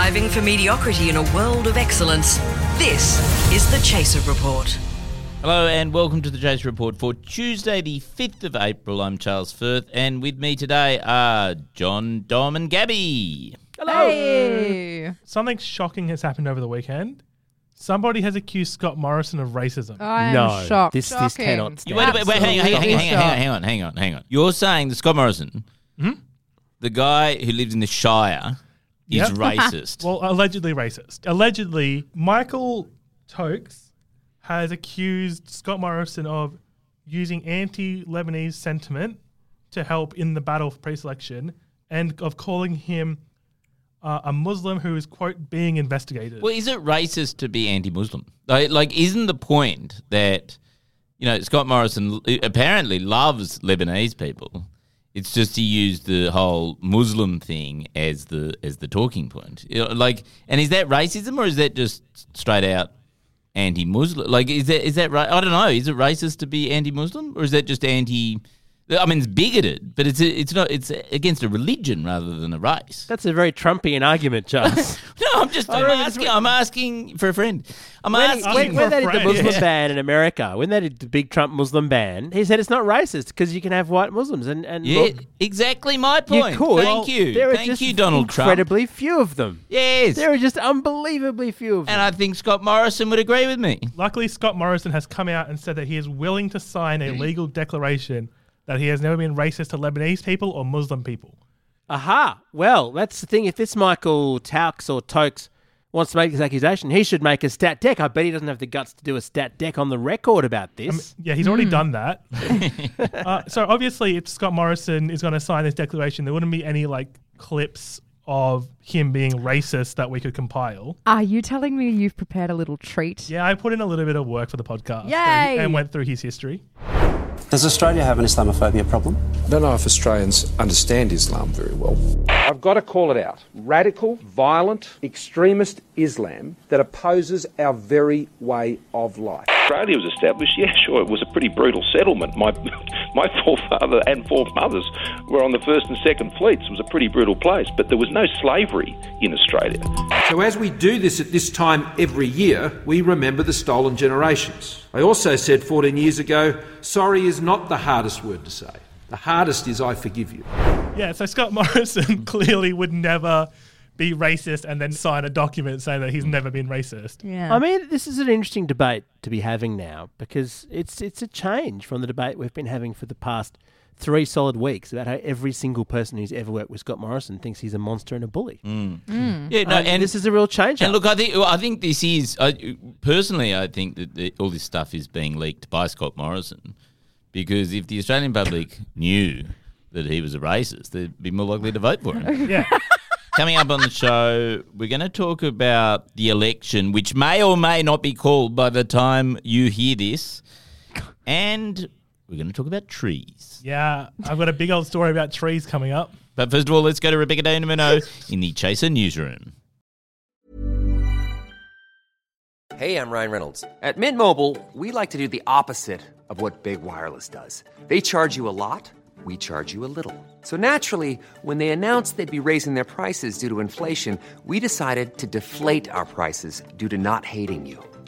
Striving for mediocrity in a world of excellence. This is the Chaser Report. Hello and welcome to the Chaser Report for Tuesday, the 5th of April. I'm Charles Firth, and with me today are John, Dom, and Gabby. Hey. Something shocking has happened over the weekend. Somebody has accused Scott Morrison of racism. I am No, shocked. this- this Shocking. cannot You- stand. Wait, wait, wait, hang on, hang on, hang on, hang on, Absolutely hang on, hang on, hang on, hang on. You're saying that Scott Morrison, hmm? the guy who lives in the Shire, is Yep. racist. Well, allegedly racist. Allegedly, Michael Tokes has accused Scott Morrison of using anti Lebanese sentiment to help in the battle for pre selection and of calling him uh, a Muslim who is, quote, being investigated. Well, is it racist to be anti-Muslim? Like, like, isn't the point that you know Scott Morrison l- apparently loves Lebanese people? It's just he used the whole Muslim thing as the as the talking point. Like, and is that racism or is that just straight out anti-Muslim? Like, is that is that right? I don't know. Is it racist to be anti-Muslim or is that just anti? I mean, it's bigoted, but it's it's not. It's against a religion rather than a race. That's a very Trumpian argument, Charles. No, I'm just I'm asking. I'm asking for a friend. I'm when, asking. when, when they did the friend. Muslim Yeah. ban in America, when they did the big Trump Muslim ban, he said it's not racist because you can have white Muslims. And, and Yeah, look, exactly my point. you point. could. Thank you. There are Thank just you, Donald Trump. incredibly few of them. Yes. There are just unbelievably few of them. and I think Scott Morrison would agree with me. Luckily, Scott Morrison has come out and said that he is willing to sign a mm. legal declaration that he has never been racist to Lebanese people or Muslim people. Aha. Well, that's the thing. If this Michael Taux or Tokes wants to make this accusation, he should make a stat deck. I bet he doesn't have the guts to do a stat deck on the record about this. Yeah, he's already done that. uh, so obviously, if Scott Morrison is going to sign this declaration, there wouldn't be any like clips of him being racist that we could compile. Are you telling me you've prepared a little treat? Yeah, I put in a little bit of work for the podcast Yay! and, and went through his history. Does Australia have an Islamophobia problem? I don't know if Australians understand Islam very well. I've got to call it out. Radical, violent, extremist Islam that opposes our very way of life. Australia was established, yeah, sure, it was a pretty brutal settlement. My my forefather and foremothers were on the first and second fleets. It was a pretty brutal place, but there was no slavery in Australia. So, as we do this at this time every year, we remember the stolen generations. I also said 14 years ago sorry is not the hardest word to say. The hardest is I forgive you. Yeah, so Scott Morrison clearly would never be racist and then sign a document saying that he's never been racist. Yeah. I mean, this is an interesting debate to be having now because it's it's a change from the debate we've been having for the past three solid weeks about how every single person who's ever worked with Scott Morrison thinks he's a monster and a bully. Yeah, no, Uh, and this is a real change. And look, I think I think this is I, personally. I think that the, all this stuff is being leaked by Scott Morrison because if the Australian public knew that he was a racist, they'd be more likely to vote for him. Yeah. Coming up on the show, we're going to talk about the election, which may or may not be called by the time you hear this, and we're going to talk about trees. Yeah, I've got a big old story about trees coming up. But first of all, let's go to Rebecca De Unamuno in the Chaser newsroom. Hey, I'm Ryan Reynolds. At Mint Mobile, we like to do the opposite of what Big Wireless does. They charge you a lot, we charge you a little. So naturally, when they announced they'd be raising their prices due to inflation, we decided to deflate our prices due to not hating you.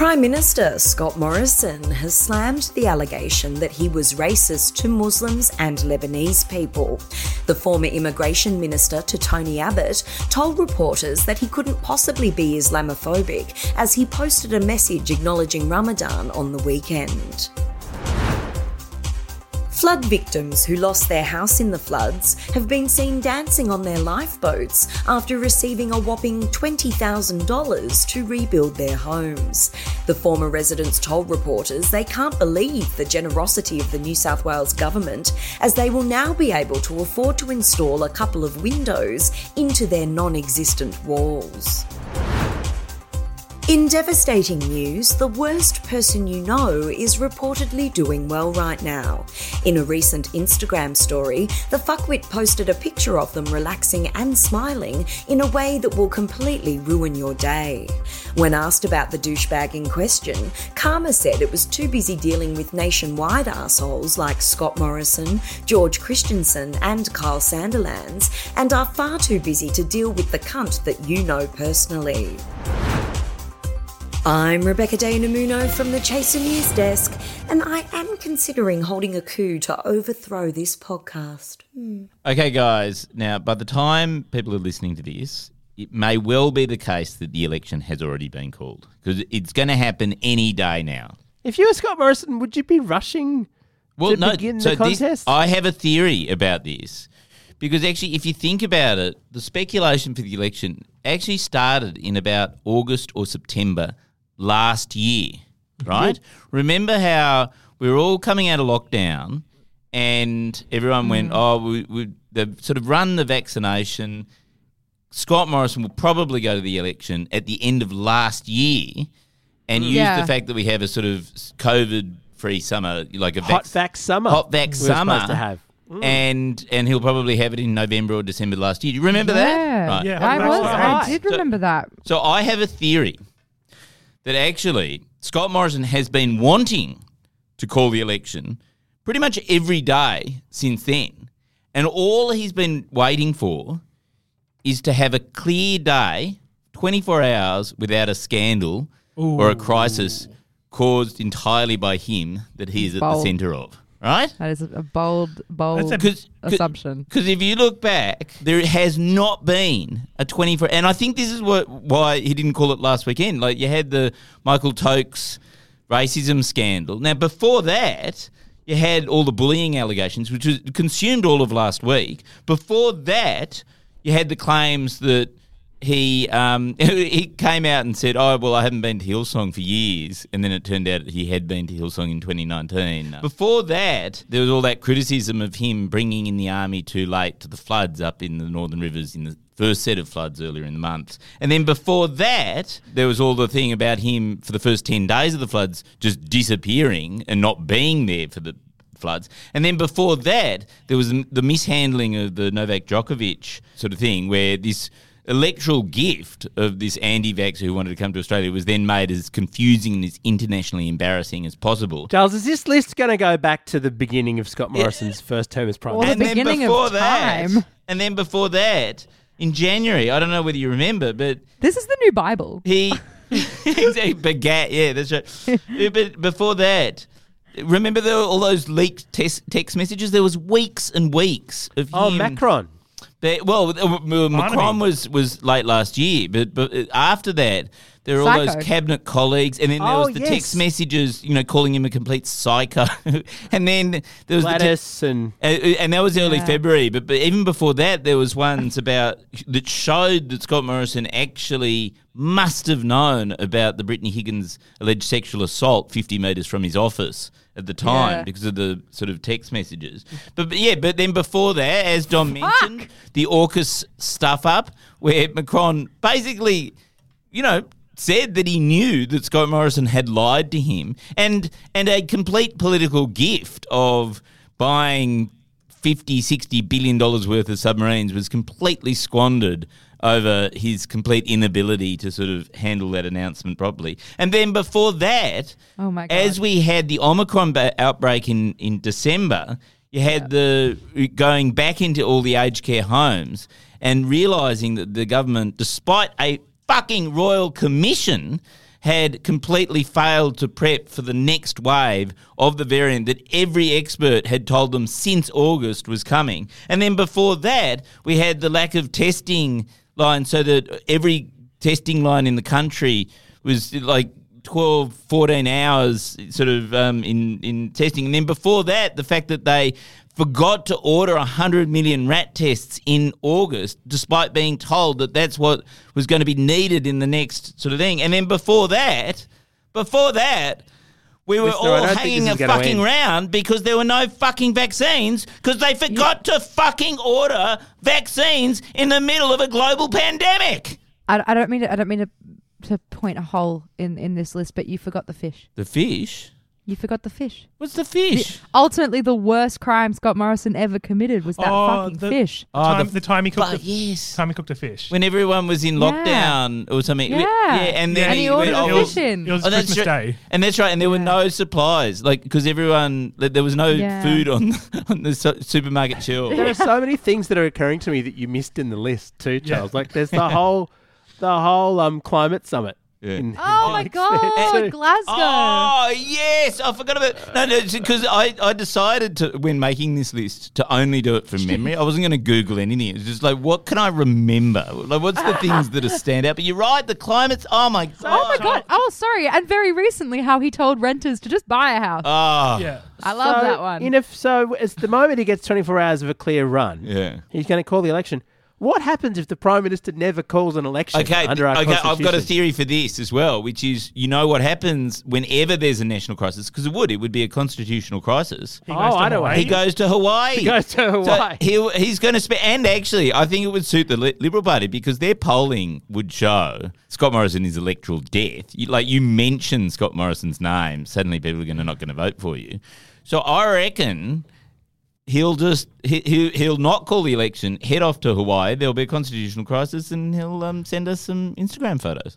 Prime Minister Scott Morrison has slammed the allegation that he was racist to Muslims and Lebanese people. The former immigration minister to Tony Abbott told reporters that he couldn't possibly be Islamophobic as he posted a message acknowledging Ramadan on the weekend. Flood victims who lost their house in the floods have been seen dancing on their lifeboats after receiving a whopping $20,000 to rebuild their homes. The former residents told reporters they can't believe the generosity of the New South Wales government as they will now be able to afford to install a couple of windows into their non existent walls. In devastating news, the worst person you know is reportedly doing well right now. In a recent Instagram story, the fuckwit posted a picture of them relaxing and smiling in a way that will completely ruin your day. When asked about the douchebag in question, Karma said it was too busy dealing with nationwide assholes like Scott Morrison, George Christensen, and Kyle Sandilands, and are far too busy to deal with the cunt that you know personally. I'm Rebecca De Unamuno from the Chaser News Desk, and I am considering holding a coup to overthrow this podcast. Hmm. Okay, guys. Now, by the time people are listening to this, it may well be the case that the election has already been called because it's going to happen any day now. If you were Scott Morrison, would you be rushing Well, to no. begin so the this- contest? I have a theory about this because actually, if you think about it, the speculation for the election actually started in about August or September last year, right? Remember how we were all coming out of lockdown and everyone went, oh, we, we, they've sort of run the vaccination. Scott Morrison will probably go to the election at the end of last year and use Yeah. the fact that we have a sort of COVID free summer, like a Hot vac- vac summer. hot vac we were summer supposed to have. Mm. and and he'll probably have it in November or December last year. Do you remember yeah. that? Right. Yeah, I was. right. I did So- remember that. So I have a theory that actually Scott Morrison has been wanting to call the election pretty much every day since then. And all he's been waiting for is to have a clear day, 24 hours without a scandal or a crisis caused entirely by him that he is at the centre of. Right? That is a bold, bold That's a- assumption. Because if you look back, there has not been a 24, and I think this is what why he didn't call it last weekend. Like you had the Michael Tokes racism scandal. Now before that, you had all the bullying allegations, which was consumed all of last week. Before that, you had the claims that he um, he came out and said, "Oh well, I haven't been to Hillsong for years," and then it turned out he had been to Hillsong in 2019. Before that, there was all that criticism of him bringing in the army too late to the floods up in the Northern Rivers in the first set of floods earlier in the month, and then before that, there was all the thing about him for the first 10 days of the floods just disappearing and not being there for the floods. And then before that, there was the mishandling of the Novak Djokovic sort of thing, where this electoral gift of this anti-vaxxer who wanted to come to Australia was then made as confusing and as internationally embarrassing as possible. Charles, is this list going to go back to the beginning of Scott Morrison's first term as prime Or the minister? beginning of before time. that, and then before that, in January, I don't know whether you remember, but This is the new Bible. he exactly begat. Yeah, that's right. Yeah, but before that, remember there were all those leaked tes- text messages? There was weeks and weeks of Oh, him. Macron. But, well, uh, Macron was, was late last year, but but uh, after that, there were all Psycho. those cabinet colleagues, and then there Oh, was the yes. text messages, you know, calling him a complete psycho, and then there was the te- Gladys and uh, and that was early Yeah. February, but, but even before that, there was ones about that showed that Scott Morrison actually must have known about the Brittany Higgins alleged sexual assault 50 metres from his office at the time Yeah. because of the sort of text messages. But, but yeah, but then before that, as Dom mentioned, the AUKUS stuff up where Macron basically, you know, said that he knew that Scott Morrison had lied to him and and a complete political gift of buying 50 60 billion dollars worth of submarines was completely squandered over his complete inability to sort of handle that announcement properly and then before that Oh my God. as we had the omicron ba- outbreak in in december you had the going back into all the aged care homes and realizing that the government despite a fucking royal commission had completely failed to prep for the next wave of the variant that every expert had told them since August was coming. And then before that, we had the lack of testing line so that every testing line in the country was like 12, 14 hours sort of um, in, in testing. And then before that, the fact that they forgot to order 100 million rat tests in August, despite being told that that's what was going to be needed in the next sort of thing. And then before that, before that, we were Listener, I all hanging this a fucking end. round because there were no fucking vaccines because they forgot to fucking order vaccines in the middle of a global pandemic. I, I don't mean to. I don't mean to to point a hole in in this list, but you forgot the fish. The fish. You forgot the fish. What's the fish? Ultimately, the worst crime Scott Morrison ever committed was that fucking the, fish. The, Oh, time, the the, time he cooked fu- the, yes. time he cooked a fish. When everyone was in Yeah. lockdown or something. Yeah. and then And he ordered went, a oh, fish in. It was Oh, that's Christmas right. Day. And that's right. And there were no supplies, like because everyone like, there was no Yeah. food on on the su- supermarket shelf. There are so many things that are occurring to me that you missed in the list too, Yeah. Charles. Like there's the whole, the whole um climate summit. Yeah. in- Oh my god, too. Glasgow! Oh yes, I forgot about no, no, because I, I decided to when making this list to only do it from memory. I wasn't going to Google anything. It's just like, what can I remember? Like, what's the things that are stand out? But you're right, the climate's. Oh my god. Oh my god! Oh, sorry. And very recently, how he told renters to just buy a house. Oh Yeah. I love So, that one. In a, so, as the moment he gets 24 hours of a clear run, yeah. he's going to call the election. What happens if the prime minister never calls an election Okay, under our okay. I've got a theory for this as well, which is you know what happens whenever there's a national crisis because it would it would be a constitutional crisis. He Oh, goes to I know. He goes to Hawaii. He goes to So Hawaii. he'll, he's going to spend, and actually, I think it would suit the Liberal Party because their polling would show Scott Morrison is electoral death. You, like you mention Scott Morrison's name, suddenly people are going to not going to vote for you. So I reckon he'll just he, he, he'll not call the election, head off to Hawaii. There'll be a constitutional crisis, and he'll um, send us some Instagram photos.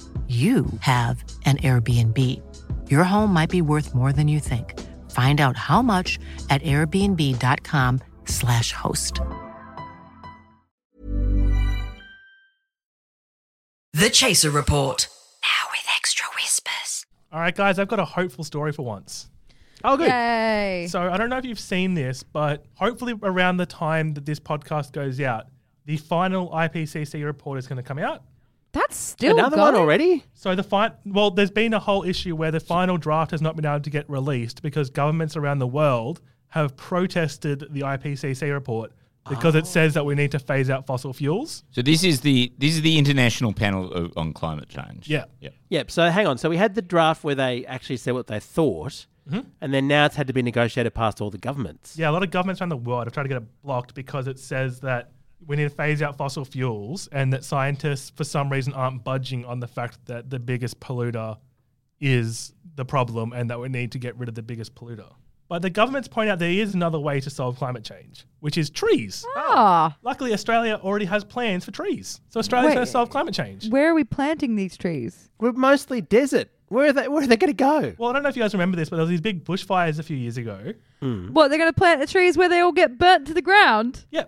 you have an Airbnb. Your home might be worth more than you think. Find out how much at airbnb.com/slash host. The Chaser Report. Now with extra whispers. All right, guys, I've got a hopeful story for once. Oh, good. Yay! So I don't know if you've seen this, but hopefully around the time that this podcast goes out, the final IPCC report is going to come out. That's still Another going? one already? So the fi- well, there's been a whole issue where the final draft has not been able to get released because governments around the world have protested the IPCC report because it says that we need to phase out fossil fuels. So this is the this is the International Panel of, on Climate Change. Yeah. Yep. Yep. So hang on. So we had the draft where they actually said what they thought, Mm-hmm. and then now it's had to be negotiated past all the governments. Yeah, a lot of governments around the world have tried to get it blocked because it says that we need to phase out fossil fuels and that scientists, for some reason, aren't budging on the fact that the biggest polluter is the problem and that we need to get rid of the biggest polluter. But the governments point out there is another way to solve climate change, which is trees. Ah, Luckily, Australia already has plans for trees. So Australia's Wait. going to solve climate change. where are we planting these trees? We're mostly desert. Where are they? Where are they going to go? Well, I don't know if you guys remember this, but there was these big bushfires a few years ago. What they're going to plant the trees where they all get burnt to the ground? Yeah.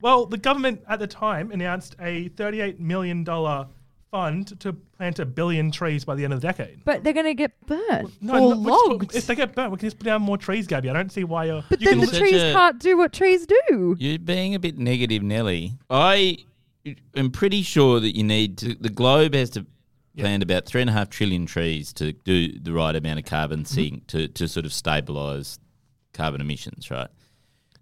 Well, the government at the time announced a $38 million fund to plant a billion trees by the end of the decade. But they're going to get burnt No, or no, we're just- logged. if they get burnt, we can just put down more trees, Gabby. I don't see why you're. but you then can the Such trees a- can't do what trees do. You're being a bit negative, Nelly. I am pretty sure that you need to. The globe has to plant about three and a half trillion trees to do the right amount of carbon mm-hmm. sink to, to sort of stabilise carbon emissions, right?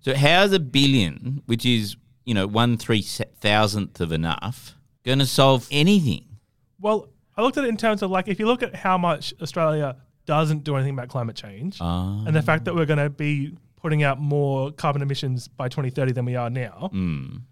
So how's a billion, which is you know one three thousandth of enough, going to solve anything? Well, I looked at it in terms of like if you look at how much Australia doesn't do anything about climate change, and the fact that we're going to be putting out more carbon emissions by 2030 than we are now. Mm.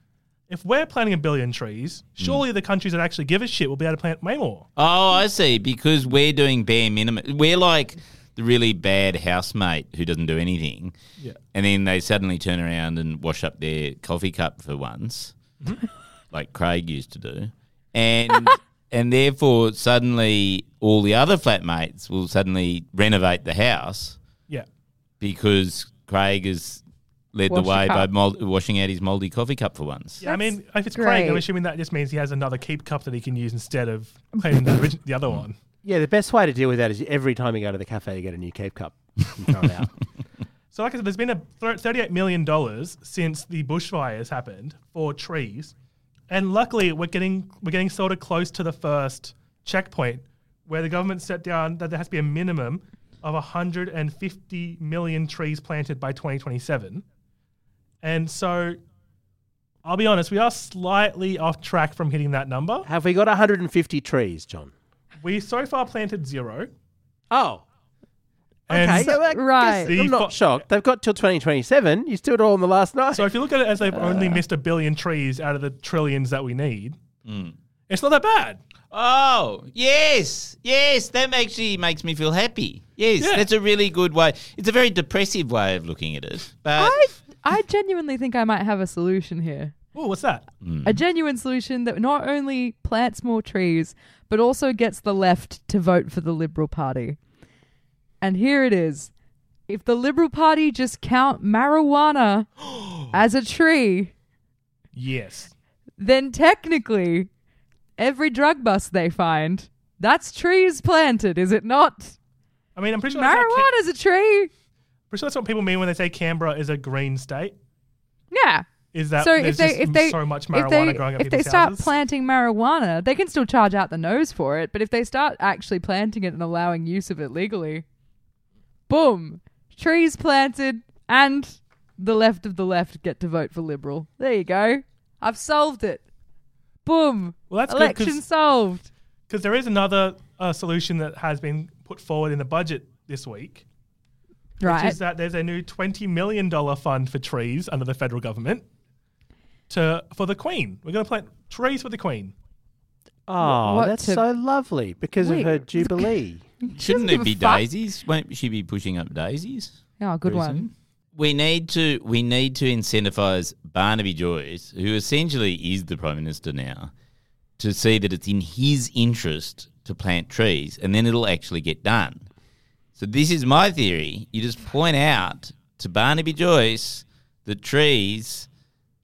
If we're planting a billion trees, surely the countries that actually give a shit will be able to plant way more. Oh, I see. Because we're doing bare minimum. We're like the really bad housemate who doesn't do anything. Yeah. And then they suddenly turn around and wash up their coffee cup for once, like Craig used to do. And and therefore suddenly all the other flatmates will suddenly renovate the house Yeah. because Craig has led Wash the the way by cup. mold, washing out his mouldy coffee cup for once. Yeah, I mean, if it's Craig, I'm assuming that just means he has another keep cup that he can use instead of cleaning the, origin- the other one. Yeah, the best way to deal with that is every time you go to the cafe, you get a new Cape Cup and throw it out. So, like I said, there's been a thir- $38 million since the bushfires happened for trees. And luckily, we're getting we're getting sort of close to the first checkpoint, where the government set down that there has to be a minimum of 150 million trees planted by 2027. And so, I'll be honest, we are slightly off track from hitting that number. Have we got 150 trees, John? We so far planted zero. Oh. And okay, so I guess Right. I'm not shocked. They've got till 2027. You still it all in the last night. So if you look at it as they've Uh. only missed a billion trees out of the trillions that we need, it's not that bad. Oh, yes. Yes, that actually makes me feel happy. Yes, Yeah. that's a really good way. It's a very depressive way of looking at it. But I I genuinely think I might have a solution here. Oh, what's that? Mm. A genuine solution that not only plants more trees, but also gets the left to vote for the Liberal Party. And here it is. If the Liberal Party just count marijuana as a tree, Yes. then technically every drug bust they find, that's trees planted, is it not? I mean, I'm pretty sure that's what Ca- Marijuana's a tree. pretty sure that's what people mean when they say Canberra is a green state. Yeah. Is that so there's if they if they so much if marijuana they, growing up if they start houses? planting marijuana, they can still charge out the nose for it. But if they start actually planting it and allowing use of it legally, boom, trees planted, and the left of the left get to vote for Liberal. There you go. I've solved it. Boom. Well, that's good, election 'cause- solved. Because there is another uh, solution that has been put forward in the budget this week. Right. Which is that there's a new $20 million fund for trees under the federal government to for the Queen. We're going to plant trees for the Queen. oh, what that's to- so lovely because Wait. of her jubilee. shouldn't give it a be fuck. daisies? Won't she be pushing up daisies? Oh, good very one. soon? We need to we need to incentivize Barnaby Joyce, who essentially is the prime minister now, to see that it's in his interest to plant trees, and then it'll actually get done. So this is my theory. You just point out to Barnaby Joyce that trees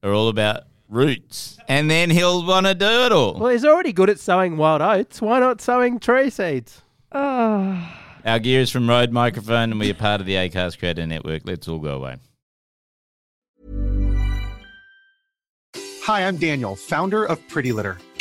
are all about roots, and then he'll want to do it all. Well, he's already good at sowing wild oats. Why not sowing tree seeds? Oh. Our gear is from Rode Microphone, and we are part of the Acast Creator Network. Let's all go away. Hi, I'm Daniel, founder of Pretty Litter.